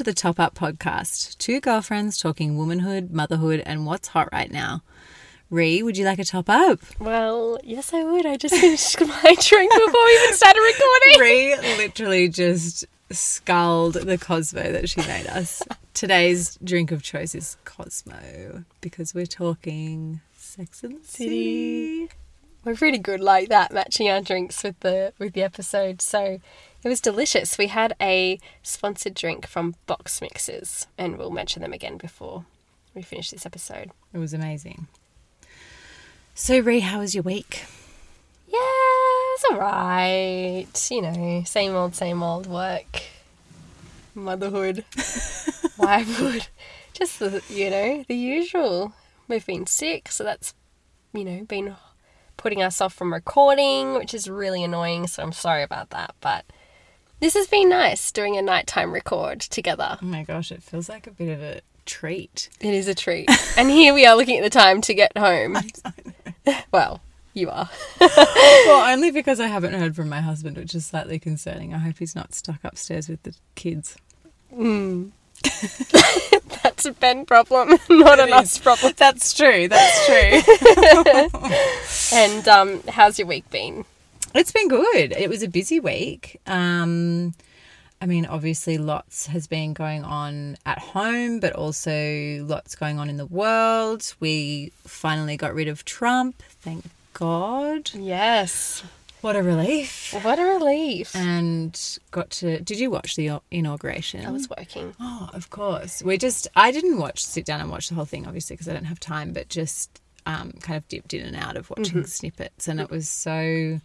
To the Top Up Podcast. Two girlfriends talking womanhood, motherhood, and what's hot right now. Ree, would you like a top up? Well, yes, I would. I just finished my drink before we even started recording. Ree literally just sculled the Cosmo that she made us. Today's drink of choice is Cosmo because we're talking Sex and the City. We're pretty good like that, matching our drinks with the with the episode. So it was delicious. We had a sponsored drink from Box Mixes, and we'll mention them again before we finish this episode. It was amazing. So, Ree, how was your week? Yeah, it's all right. You know, same old, same old work, motherhood, wifehood, just the you know the usual. We've been sick, so that's you know been putting us off from recording, which is really annoying. So I'm sorry about that, but this has been nice doing a nighttime record together. Oh my gosh, it feels like a bit of a treat. It is a treat. and here we are looking at the time to get home. well, you are. well, only because I haven't heard from my husband, which is slightly concerning. I hope he's not stuck upstairs with the kids. Mm. That's a Ben problem, not It an us problem. That's true. That's true. And um, how's your week been? It's been good. It was a busy week. Um, I mean, obviously, lots has been going on at home, but also lots going on in the world. We finally got rid of Trump. Thank God. Yes. What a relief. What a relief. And got to. Did you watch the inauguration? I was working. Oh, of course. We just, I didn't watch, sit down and watch the whole thing, obviously, because I don't have time, but just um, kind of dipped in and out of watching snippets. And it was so,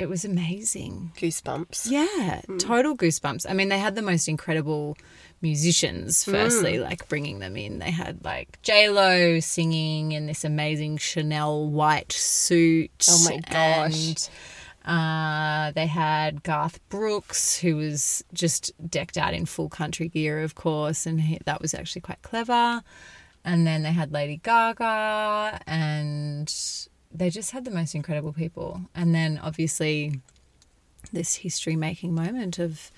it was amazing. Goosebumps. Yeah, total goosebumps. I mean, they had the most incredible musicians, firstly, like bringing them in. They had like J-Lo singing in this amazing Chanel white suit. Oh my gosh. And uh, they had Garth Brooks, who was just decked out in full country gear, of course, and he, that was actually quite clever. And then they had Lady Gaga, and they just had the most incredible people. And then obviously, this history making moment of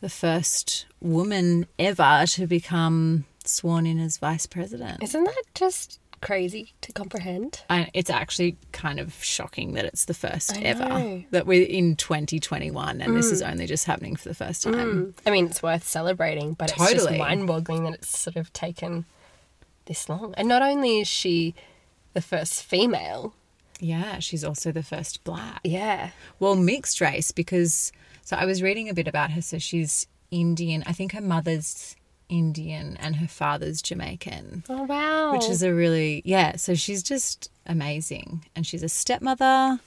the first woman ever to become sworn in as vice president. Isn't that just crazy to comprehend? I, it's actually kind of shocking that it's the first ever that we're in 2021 and this is mm. only just happening for the first time. Mm. I mean, it's worth celebrating, but it's just Totally. mind boggling that it's sort of taken this long. And not only is she the first female, Yeah, she's also the first black. yeah. Well, mixed race because so I was reading a bit about her. So she's Indian. I think her mother's Indian and her father's Jamaican. Oh, wow. which is a really yeah so she's just amazing and she's a stepmother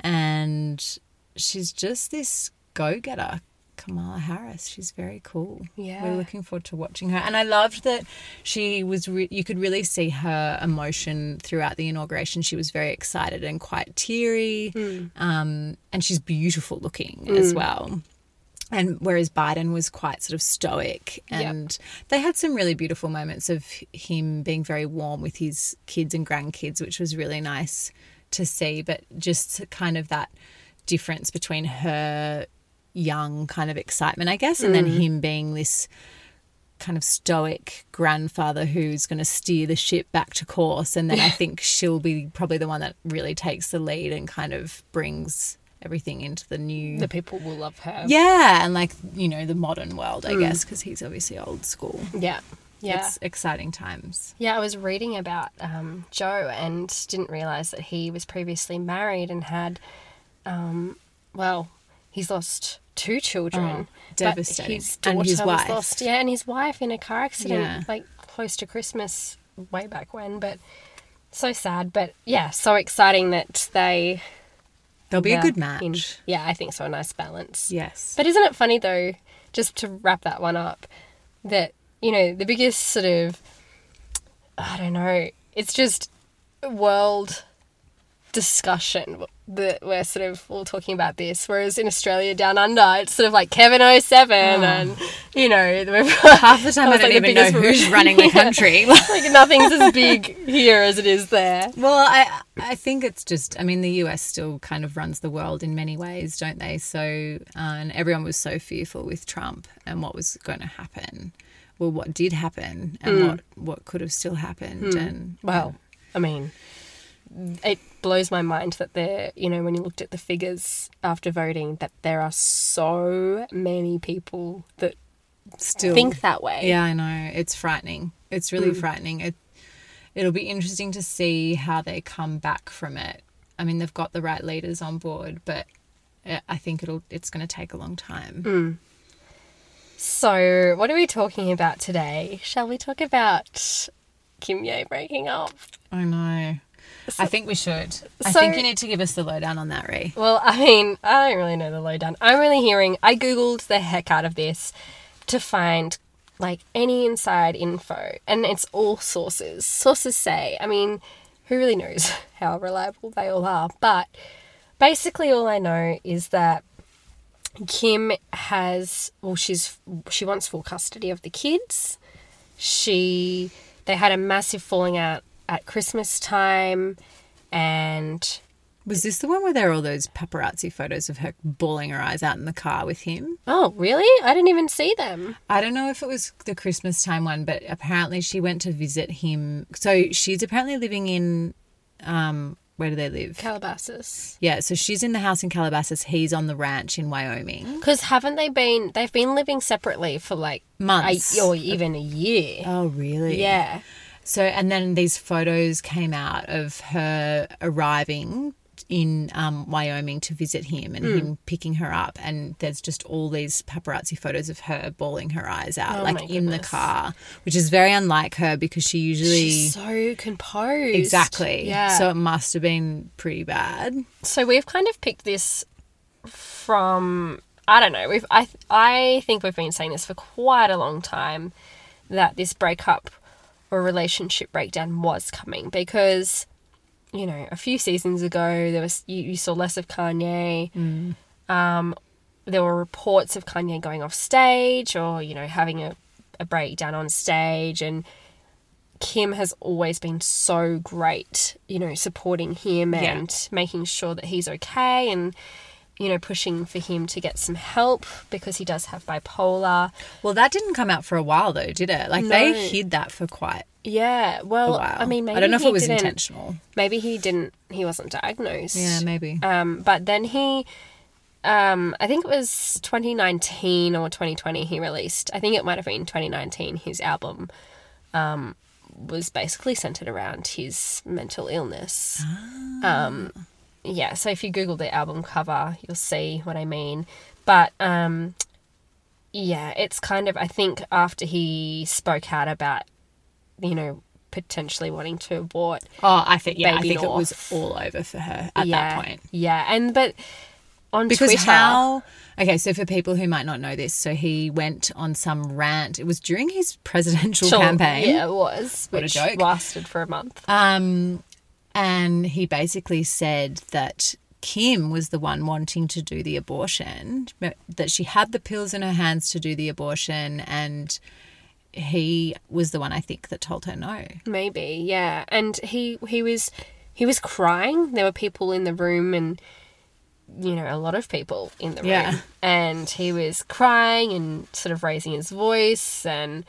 and she's just this go-getter kamala harris. She's very cool. Yeah. we're looking forward to watching her. And i loved that she was re- you could really see her emotion throughout the inauguration. She was very excited and quite teary. Um, and she's beautiful looking as well. And whereas Biden was quite sort of stoic, Yep. and they had some really beautiful moments of him being very warm with his kids and grandkids, which was really nice to see. But just kind of that difference between her young kind of excitement, I guess, and then him being this kind of stoic grandfather who's going to steer the ship back to course. And then I think she'll be probably the one that really takes the lead and kind of brings everything into the new the people will love her. yeah, and like you know the modern world, I guess, because he's obviously old school. Yeah. Yeah. It's exciting times. Yeah, I was reading about um, Joe and didn't realize that he was previously married and had, um, well, he's lost two children. Oh, but devastating. His And daughter his was wife. lost. Yeah, and his wife in a car accident, Yeah. like close to Christmas, way back when. But so sad. But yeah, so exciting that they. They'll be a good match. in- yeah, I think so. A nice balance. Yes. But isn't it funny though, just to wrap that one up, that, you know, the biggest sort of, I don't know, it's just world discussion that we're sort of all talking about this. Whereas in Australia down under, it's sort of like Kevin 07 and, you know, Half the time I don't like even know who's running the Yeah. country. like nothing's as big here as it is there. Well, I I think it's just I mean the US still kind of runs the world in many ways, don't they? So uh, and everyone was so fearful with Trump and what was going to happen. Well, what did happen and what what could have still happened and Well, I mean, it blows my mind that there, you know, when you looked at the figures after voting, that there are so many people that still think that way. Yeah, I know. It's frightening. It's really frightening. It it'll be interesting to see how they come back from it. I mean, they've got the right leaders on board, but uh, I think it'll it's going to take a long time. So, what are we talking about today? Shall we talk about Kimye breaking up? I know. I think we should. I so- think you need to give us the lowdown on that, Ree. Well, I mean, I don't really know the lowdown. I'm really hearing. I googled the heck out of this to find like any inside info, and it's all sources. Sources say. I mean, who really knows how reliable they all are? But basically, all I know is that Kim has. Well, she's she wants full custody of the kids. She they had a massive falling out at Christmas time, and Was this the one where there were all those paparazzi photos of her bawling her eyes out in the car with him? Oh, really? I didn't even see them. I don't know if it was the Christmas time one, but apparently she went to visit him. So she's apparently living in, um, where do they live? Calabasas. Yeah, so she's in the house in Calabasas. He's on the ranch in Wyoming. Because haven't they been? They've been living separately for like Months. a, or even a year. Oh, really? Yeah. So, and then these photos came out of her arriving in um, Wyoming to visit him and him picking her up. And there's just all these paparazzi photos of her bawling her eyes out, Oh like in the car, which is very unlike her because she usually. She's so composed. Exactly. Yeah. So it must have been pretty bad. So we've kind of picked this from I don't know. We've I I think we've been saying this for quite a long time that this breakup or relationship breakdown was coming because you know a few seasons ago there was you, you saw less of Kanye. Um, there were reports of Kanye going off stage or you know having a, a breakdown on stage and Kim has always been so great, you know, supporting him Yeah. and making sure that he's okay and, you know, pushing for him to get some help because he does have bipolar. Well, that didn't come out for a while, though, did it? Like No. they hid that for quite Yeah, a well, while. I mean, maybe I don't know if it was intentional. Maybe he didn't. He wasn't diagnosed. Yeah, maybe. Um, but then he, um, I think it was 2019 or 2020. He released. I think it might have been 2019. His album, um, was basically centered around his mental illness. Um, yeah. So if you Google the album cover, you'll see what I mean. But um, yeah, it's kind of. I think after he spoke out about, you know, potentially wanting to abort Oh, I think yeah, I think it was all over for her at yeah, that point. Yeah, and but on Because Twitter, how? Okay, so for people who might not know this, so he went on some rant. It was during his presidential Sure, campaign. yeah, it was, What a which joke. lasted for a month. Um, and he basically said that Kim was the one wanting to do the abortion, that she had the pills in her hands to do the abortion, and he was the one I think that told her no. Maybe, yeah. And he he was he was crying. There were people in the room, and you know, a lot of people in the room. Yeah. And he was crying and sort of raising his voice and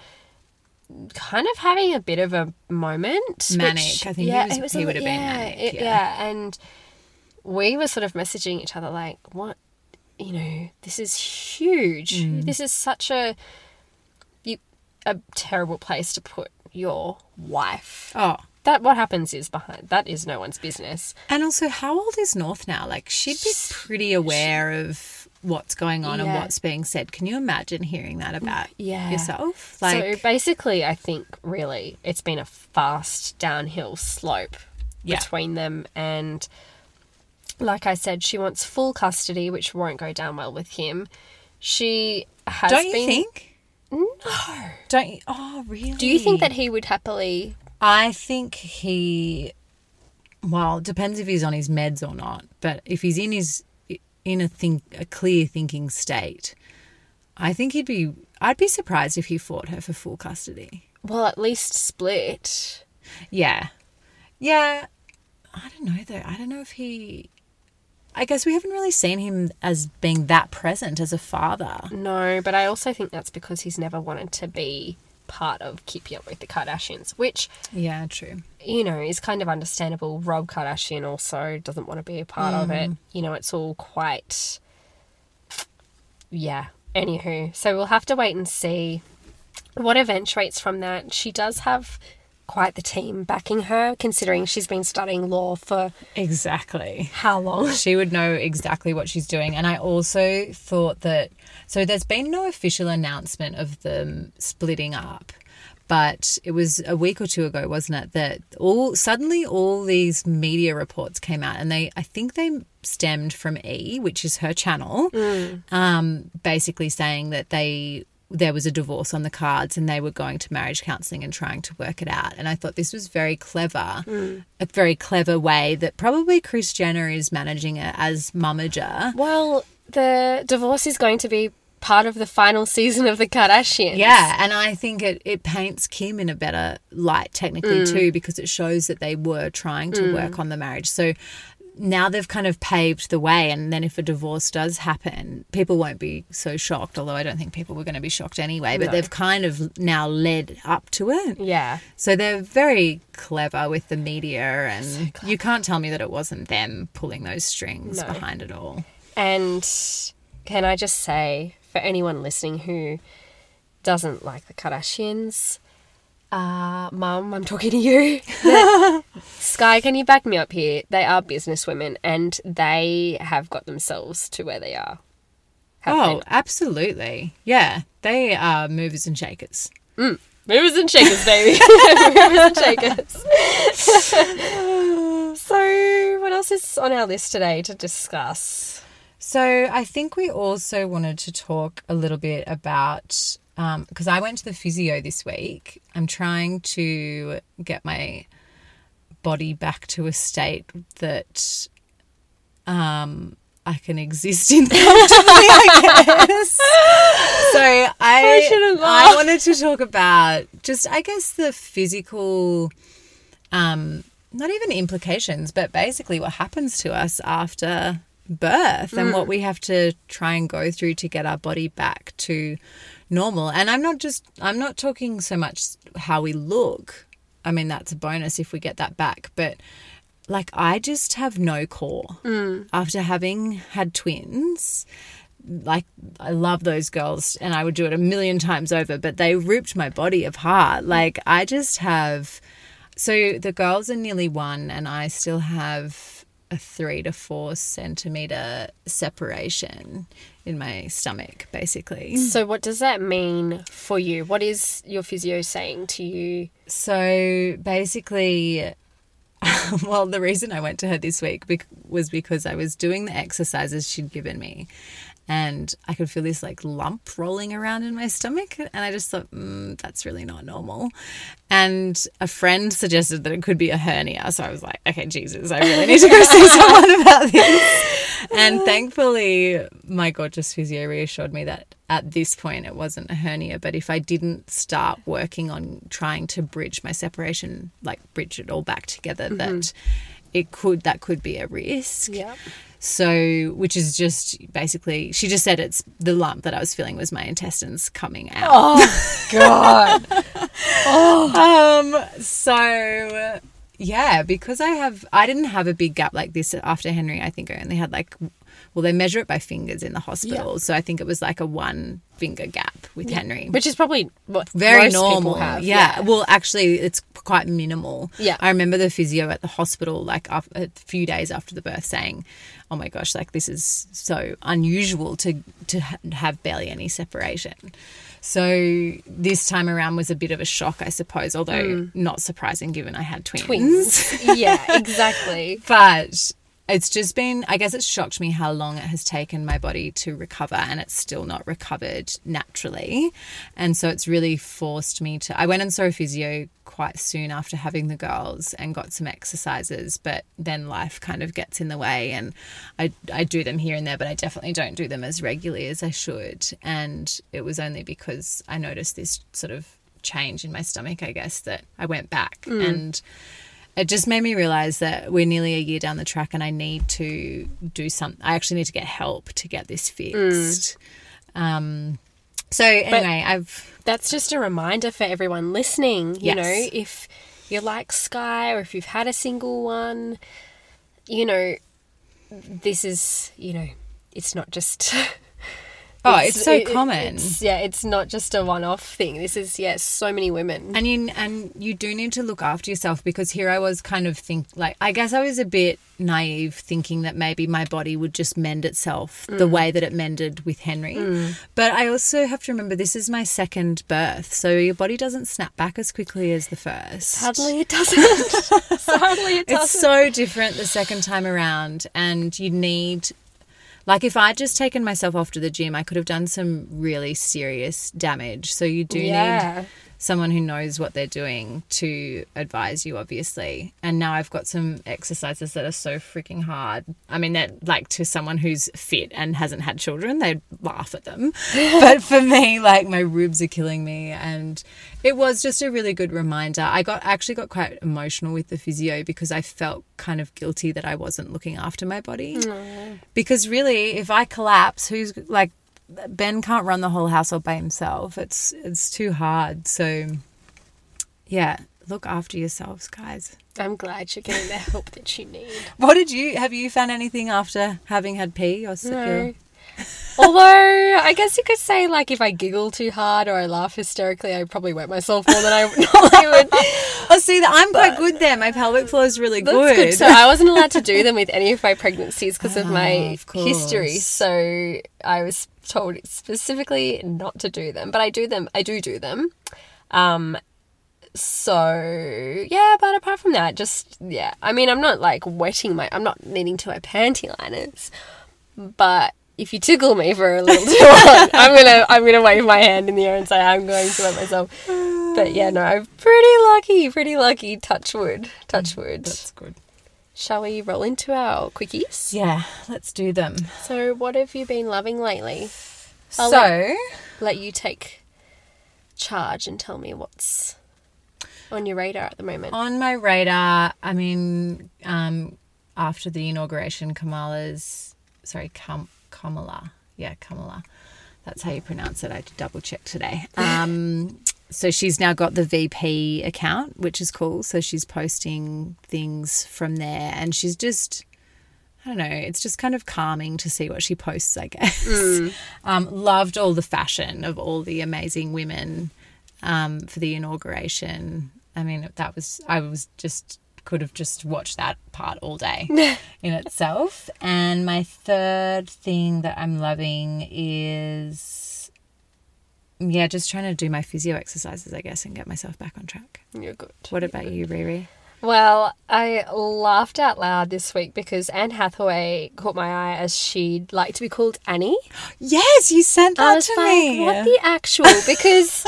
kind of having a bit of a moment. Manic. which- I think he yeah, was- it was he would have been yeah, manic, it- yeah. yeah, and we were sort of messaging each other like, "What? You know, this is huge. Mm. This is such a you a terrible place to put your wife." Oh. That what happens is behind that is no one's business. And also, how old is North now? Like, she'd be pretty aware of what's going on and what's being said. Can you imagine hearing that about Yeah. yourself? so basically, I think really it's been a fast downhill slope Yeah. between them. And like I said, she wants full custody, which won't go down well with him. She has don't you been. think? No. Don't you? Oh, really? Do you think that he would happily? I think he well, it depends if he's on his meds or not. But if he's in his in a think a clear thinking state, I think he'd be. I'd be surprised if he fought her for full custody. Well, at least split. Yeah, yeah. I don't know though. I don't know if he. I guess we haven't really seen him as being that present as a father. No, but I also think that's because he's never wanted to be part of Keeping Up with the Kardashians, which, Yeah, true. You know, is kind of understandable. Rob Kardashian also doesn't want to be a part of it. Mm. You know, it's all quite. Yeah. Anywho, so we'll have to wait and see what eventuates from that. She does have quite the team backing her, considering she's been studying law for Exactly. how long? She would know exactly what she's doing. And I also thought that so there's been no official announcement of them splitting up. But it was a week or two ago, wasn't it, that all suddenly all these media reports came out and they I think they stemmed from E, which is her channel, um, basically saying that they there was a divorce on the cards and they were going to marriage counseling and trying to work it out. And I thought this was very clever, a very clever way that probably Chris Jenner is managing it as momager. Well, the divorce is going to be part of the final season of the Kardashians. Yeah, and I think it, it paints Kim in a better light technically mm. too because it shows that they were trying to mm. work on the marriage. So now they've kind of paved the way and then if a divorce does happen, people won't be so shocked, although I don't think people were going to be shocked anyway, but No. they've kind of now led up to it. Yeah. So they're very clever with the media and you can't tell me that it wasn't them pulling those strings No. behind it all. And can I just say, for anyone listening who doesn't like the Kardashians, uh, Mum, I'm talking to you. Sky, can you back me up here? They are businesswomen and they have got themselves to where they are. Oh, absolutely. Yeah, they are movers and shakers. Movers and shakers, baby. Movers and shakers. so, what else is on our list today to discuss? So I think we also wanted to talk a little bit about because I went to the physio this week. I'm trying to get my body back to a state that um, I can exist in comfortably, I guess. So I, shouldn't I wanted to talk about just, I guess, the physical, um, not even implications, but basically what happens to us after birth and what mm. we have to try and go through to get our body back to normal. And I'm not just, I'm not talking so much how we look. I mean, that's a bonus if we get that back. But like, I just have no core mm. after having had twins. Like, I love those girls and I would do it a million times over, but they ripped my body apart. Like, I just have. So the girls are nearly one, and I still have a three to four centimeter separation in my stomach, basically. Mm. So, what does that mean for you? What is your physio saying to you? So basically, well, the reason I went to her this week was because I was doing the exercises she'd given me. And I could feel this like lump rolling around in my stomach. And I just thought, mm, that's really not normal. And a friend suggested that it could be a hernia. So I was like, okay, Jesus, I really need to go see someone about this. And thankfully, my gorgeous physio reassured me that at this point it wasn't a hernia. But if I didn't start working on trying to bridge my separation, like bridge it all back together, that it could that could be a risk. Yeah. So, which is just basically, she just said it's the lump that I was feeling was my intestines coming out. Oh, God. Um, so yeah, because I have, I didn't have a big gap like this after Henry. I think I only had like, well, they measure it by fingers in the hospital. So I think it was like a one finger gap with Henry. Which is probably what Very most people normal. have. yeah. Well, actually, it's quite minimal. Yeah. I remember the physio at the hospital, like a few days after the birth, saying, "Oh my gosh, like this is so unusual to to ha- have barely any separation." So this time around was a bit of a shock, I suppose, although hmm. not surprising given I had twins. Twins. yeah, exactly. But it's just been, I guess it's shocked me how long it has taken my body to recover and it's still not recovered naturally. And so it's really forced me to, I went and saw a physio quite soon after having the girls and got some exercises, but then life kind of gets in the way and I, I do them here and there, but I definitely don't do them as regularly as I should. And it was only because I noticed this sort of change in my stomach, I guess, that I went back mm. and it just made me realize that we're nearly a year down the track and I need to do something. I actually need to get help to get this fixed. Um, so anyway, I've That's just a reminder for everyone listening. You Yes. know, if you're like Sky or if you've had a single one, you know, this is, you know, it's not just. oh, it's, so it- common. it's- yeah, it's not just a one-off thing. This is yeah, so many women. and you and you do need to look after yourself because here I was kind of think like I guess I was a bit naive thinking that maybe my body would just mend itself the mm. way that it mended with Henry. Mm. But I also have to remember this is my second birth, so your body doesn't snap back as quickly as the first. Sadly, it doesn't. Sadly, it doesn't. it's so different the second time around and you need like if i'd just taken myself off to the gym i could have done some really serious damage so you do Yeah. need someone who knows what they're doing to advise you obviously. And now i've got some exercises that are so freaking hard. I mean that like to someone who's fit and hasn't had children they'd laugh at them. But for me like my ribs are killing me. And it was just a really good reminder. I got actually got quite emotional with the physio because i felt kind of guilty that i wasn't looking after my body. Because really if i collapse who's like ben can't run the whole household by himself it's it's too hard so yeah look after yourselves guys I'm glad you're getting the help that you need. what did you have you found anything after having had pee or No. Although I guess you could say like if I giggle too hard or I laugh hysterically, I probably wet myself more than I normally would. oh see that i'm quite good there my pelvic floor is really good, good. So I wasn't allowed to do them with any of my pregnancies because of my Oh, of history. So I was told specifically not to do them, but I do them. I do do them. Um, so yeah, but apart from that, just yeah. I mean, I'm not like wetting my. I'm not needing to wear panty liners, but. If you tickle me for a little too long, I'm gonna I'm gonna wave my hand in the air and say I'm going to wet myself. But yeah, no, I'm pretty lucky, pretty lucky. Touch wood, touch wood. that's good Shall we roll into our quickies? yeah let's do them So, what have you been loving lately? I'll so Let you take charge and tell me what's on your radar at the moment. On my radar, I mean, um, after the inauguration, Kamala's, sorry, Kam- Kamala, yeah, Kamala, that's how you pronounce it. I double checked today. Um, so she's now got the VP account, which is cool. So she's posting things from there, and she's just. I don't know. It's just kind of calming to see what she posts, I guess. Um, loved all the fashion of all the amazing women um, for the inauguration. I mean, that was, I was just, could have just watched that part all day in itself. And my third thing that I'm loving is, yeah, just trying to do my physio exercises, I guess, and get myself back on track. You're good. What about you, Riri? Well, I laughed out loud this week because Anne Hathaway caught my eye as she'd like to be called Annie. Yes, you sent that to like, me. what the actual? Because,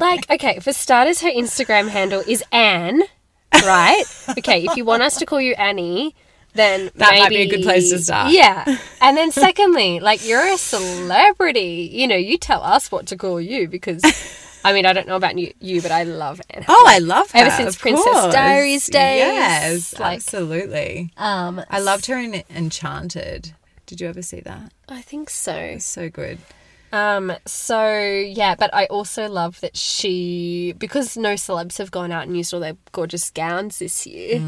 like, okay, for starters, her Instagram handle is Anne, right? okay, if you want us to call you Annie, then That might be a good place to start. Yeah, and then secondly, like, you're a celebrity. You know, you tell us what to call you because, I mean, I don't know about you, you but I love Anne. Oh, I love her. Ever since Princess course. Diaries days, Yes, like- absolutely. Um, I loved her in Enchanted. Did you ever see that? I think so. So good. Um, so yeah, but I also love that she because no celebs have gone out and used all their gorgeous gowns this year.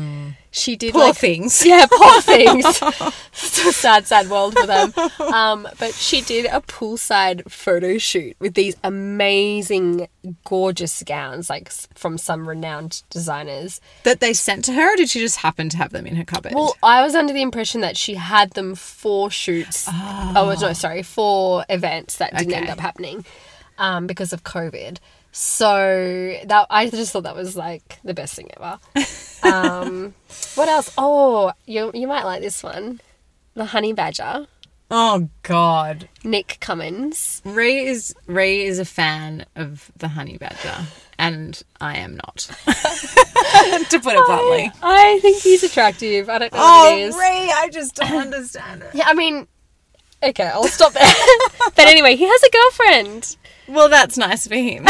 She did. Poor like things. yeah, poor things. it's a sad, sad world for them. Um, but she did a poolside photo shoot with these amazing, gorgeous gowns, like from some renowned designers. That they sent to her, or did she just happen to have them in her cupboard? Well, I was under the impression that she had them for shoots. Oh, no, sorry, for events that didn't end up happening um, because of COVID. So that I just thought that was like the best thing ever. Um, what else? Oh, you you might like this one, the honey badger, Oh God, Nick Cummins. Ray is Ree is a fan of the honey badger, and I am not. to put it bluntly. I think he's attractive. I don't know Oh, what it is. Ree, I just don't understand it. Yeah, I mean, okay, I'll stop there. but anyway, he has a girlfriend. Well, that's nice for him.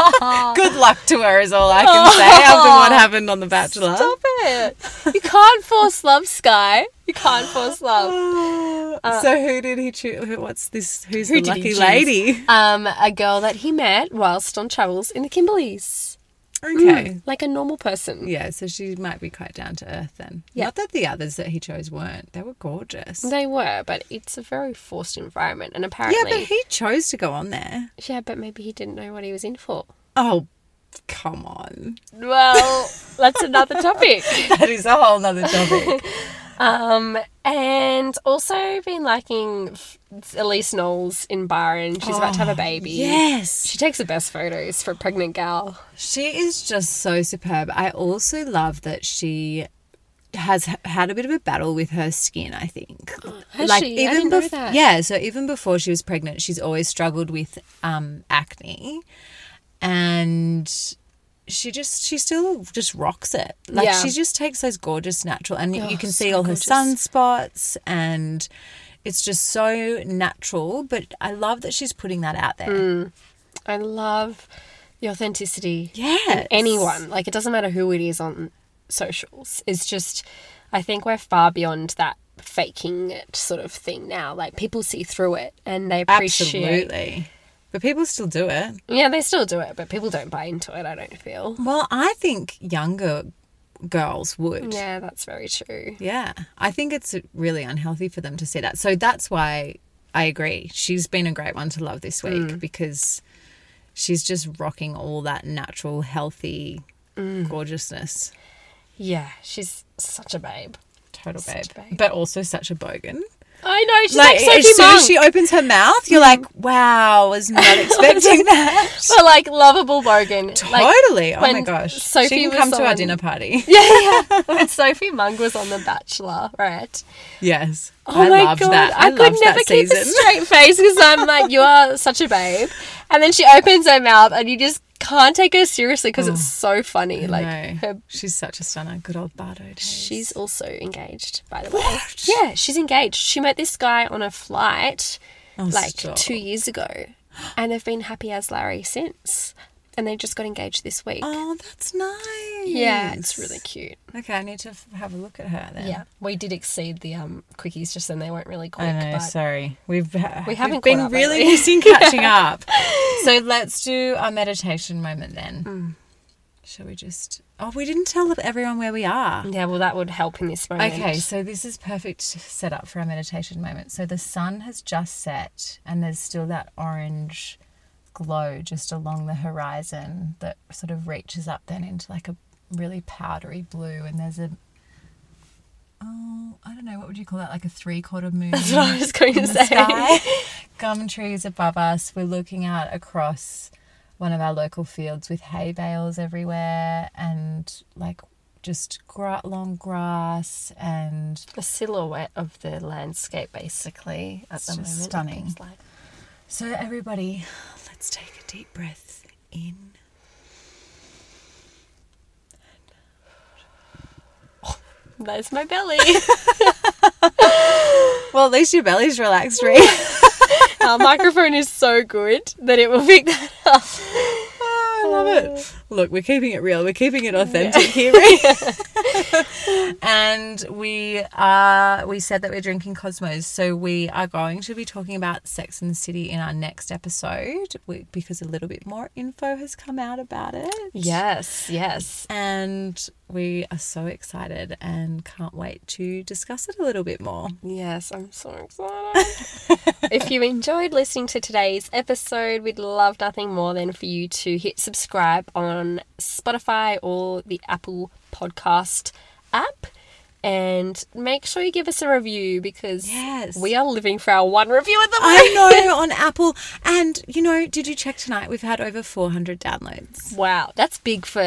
Good luck to her is all I can say after what happened on The Bachelor. Stop it. You can't force love, Sky. You can't force love. so who did he choose? What's this? Who's Who the lucky lady? Um, a girl that he met whilst on travels in the Kimberleys. Okay. Hmm. Like a normal person. Yeah, so she might be quite down to earth then. Yeah. Not that the others that he chose weren't. They were gorgeous. They were, but it's a very forced environment. And apparently yeah, but he chose to go on there. Yeah, but maybe he didn't know what he was in for. Oh, come on. Well, that's another topic. That is a whole nother topic. Um, and also been liking Elyse Knowles in Byron. She's about to have a baby. yes. She takes the best photos for a pregnant gal. She is just so superb. I also love that she has had a bit of a battle with her skin, I think. Has she? I didn't know that. Yeah, so even before she was pregnant, she's always struggled with um, acne. And she just she still just rocks it. Like Yeah. she just takes those gorgeous natural and you Oh, can see so all gorgeous. her sunspots and it's just so natural, but I love that she's putting that out there. Mm. I love the authenticity. Yeah. anyone. Like it doesn't matter who it is on socials. It's just I think we're far beyond that faking it sort of thing now. Like people see through it and they appreciate Absolutely. But people still do it. Yeah, they still do it, but people don't buy into it, I don't feel. Well, I think younger girls would. Yeah, that's very true. Yeah. I think it's really unhealthy for them to see that. So that's why I agree. She's been a great one to love this week Mm. because she's just rocking all that natural, healthy Mm. gorgeousness. Yeah, she's such a babe. Total babe. Babe. But also such a bogan. I know, she's like, like, Sophie as soon Monk. as she opens her mouth, you're like, wow, was not expecting that. but like lovable bogan. Like, Totally. oh my gosh. Sophie she can was come to our dinner party. yeah, yeah. when Sophie Monk was on The Bachelor, right? Yes. Oh I my loved god, that. I, I, could loved never that keep a straight face because I'm like, you are such a babe, and then she opens her mouth and you just can't take her seriously because it's oh, so funny. Like her, She's such a stunner. Good old Bardot days. she's also engaged, by the way. Yeah, she's engaged. She met this guy on a flight Oh, like stop. two years ago, and they've been happy as Larry since. And they just got engaged this week. Oh, that's nice. Yeah, it's really cute. Okay, I need to f- have a look at her then. Yeah, we did exceed the um quickies just then. They weren't really quick. I know. but Sorry, we've ha- We haven't we've been up really lately. missing catching up. so let's do our meditation moment then. Mm. Shall we just? Oh, we didn't tell everyone where we are. yeah, well, that would help in this moment. Okay, so this is perfect setup for our meditation moment. So the sun has just set, and there's still that orange glow just along the horizon that sort of reaches up then into like a really powdery blue. And there's a oh, I don't know, what would you call that? Like a three quarter moon. That's what I was going to say. sky. Gum trees above us. We're looking out across one of our local fields with hay bales everywhere and like just gra- long grass and the silhouette of the landscape, basically, at It's the moment. stunning. Like. so everybody let's take a deep breath in There's my belly. well at least your belly's relaxed Ree. Our microphone is so good that it will pick that up. Oh, I love it. Oh. Look, we're keeping it real. We're keeping it authentic here. And we are we said that we're drinking Cosmos, so we are going to be talking about Sex and the City in our next episode because a little bit more info has come out about it. Yes, yes. And we are so excited and can't wait to discuss it a little bit more. Yes, I'm so excited. if you enjoyed listening to today's episode, we'd love nothing more than for you to hit subscribe on Spotify or the Apple Podcast app And make sure you give us a review because Yes. we are living for our one review at the moment. I know on Apple. And, you know, did you check tonight? We've had over 400 downloads. Wow, that's big for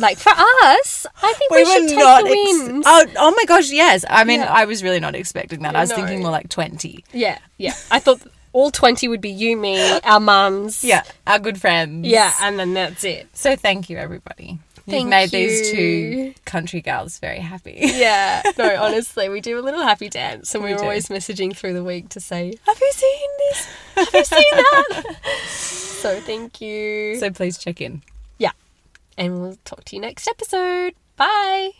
like for us. I think we, should take the ex- oh, oh my gosh, yes. I mean, Yeah. I was really not expecting that. I was No. thinking more like 20. Yeah, yeah. I thought all twenty would be you, me, our mums. Yeah, our good friends. yeah, and then that's it. So thank you, everybody. You've Thank made these two country girls very happy. Yeah, no, honestly, we do a little happy dance, and We we are do. always messaging through the week to say, Have you seen this? "Have you seen that?" so thank you. So please check in. yeah, and we'll talk to you next episode. Bye.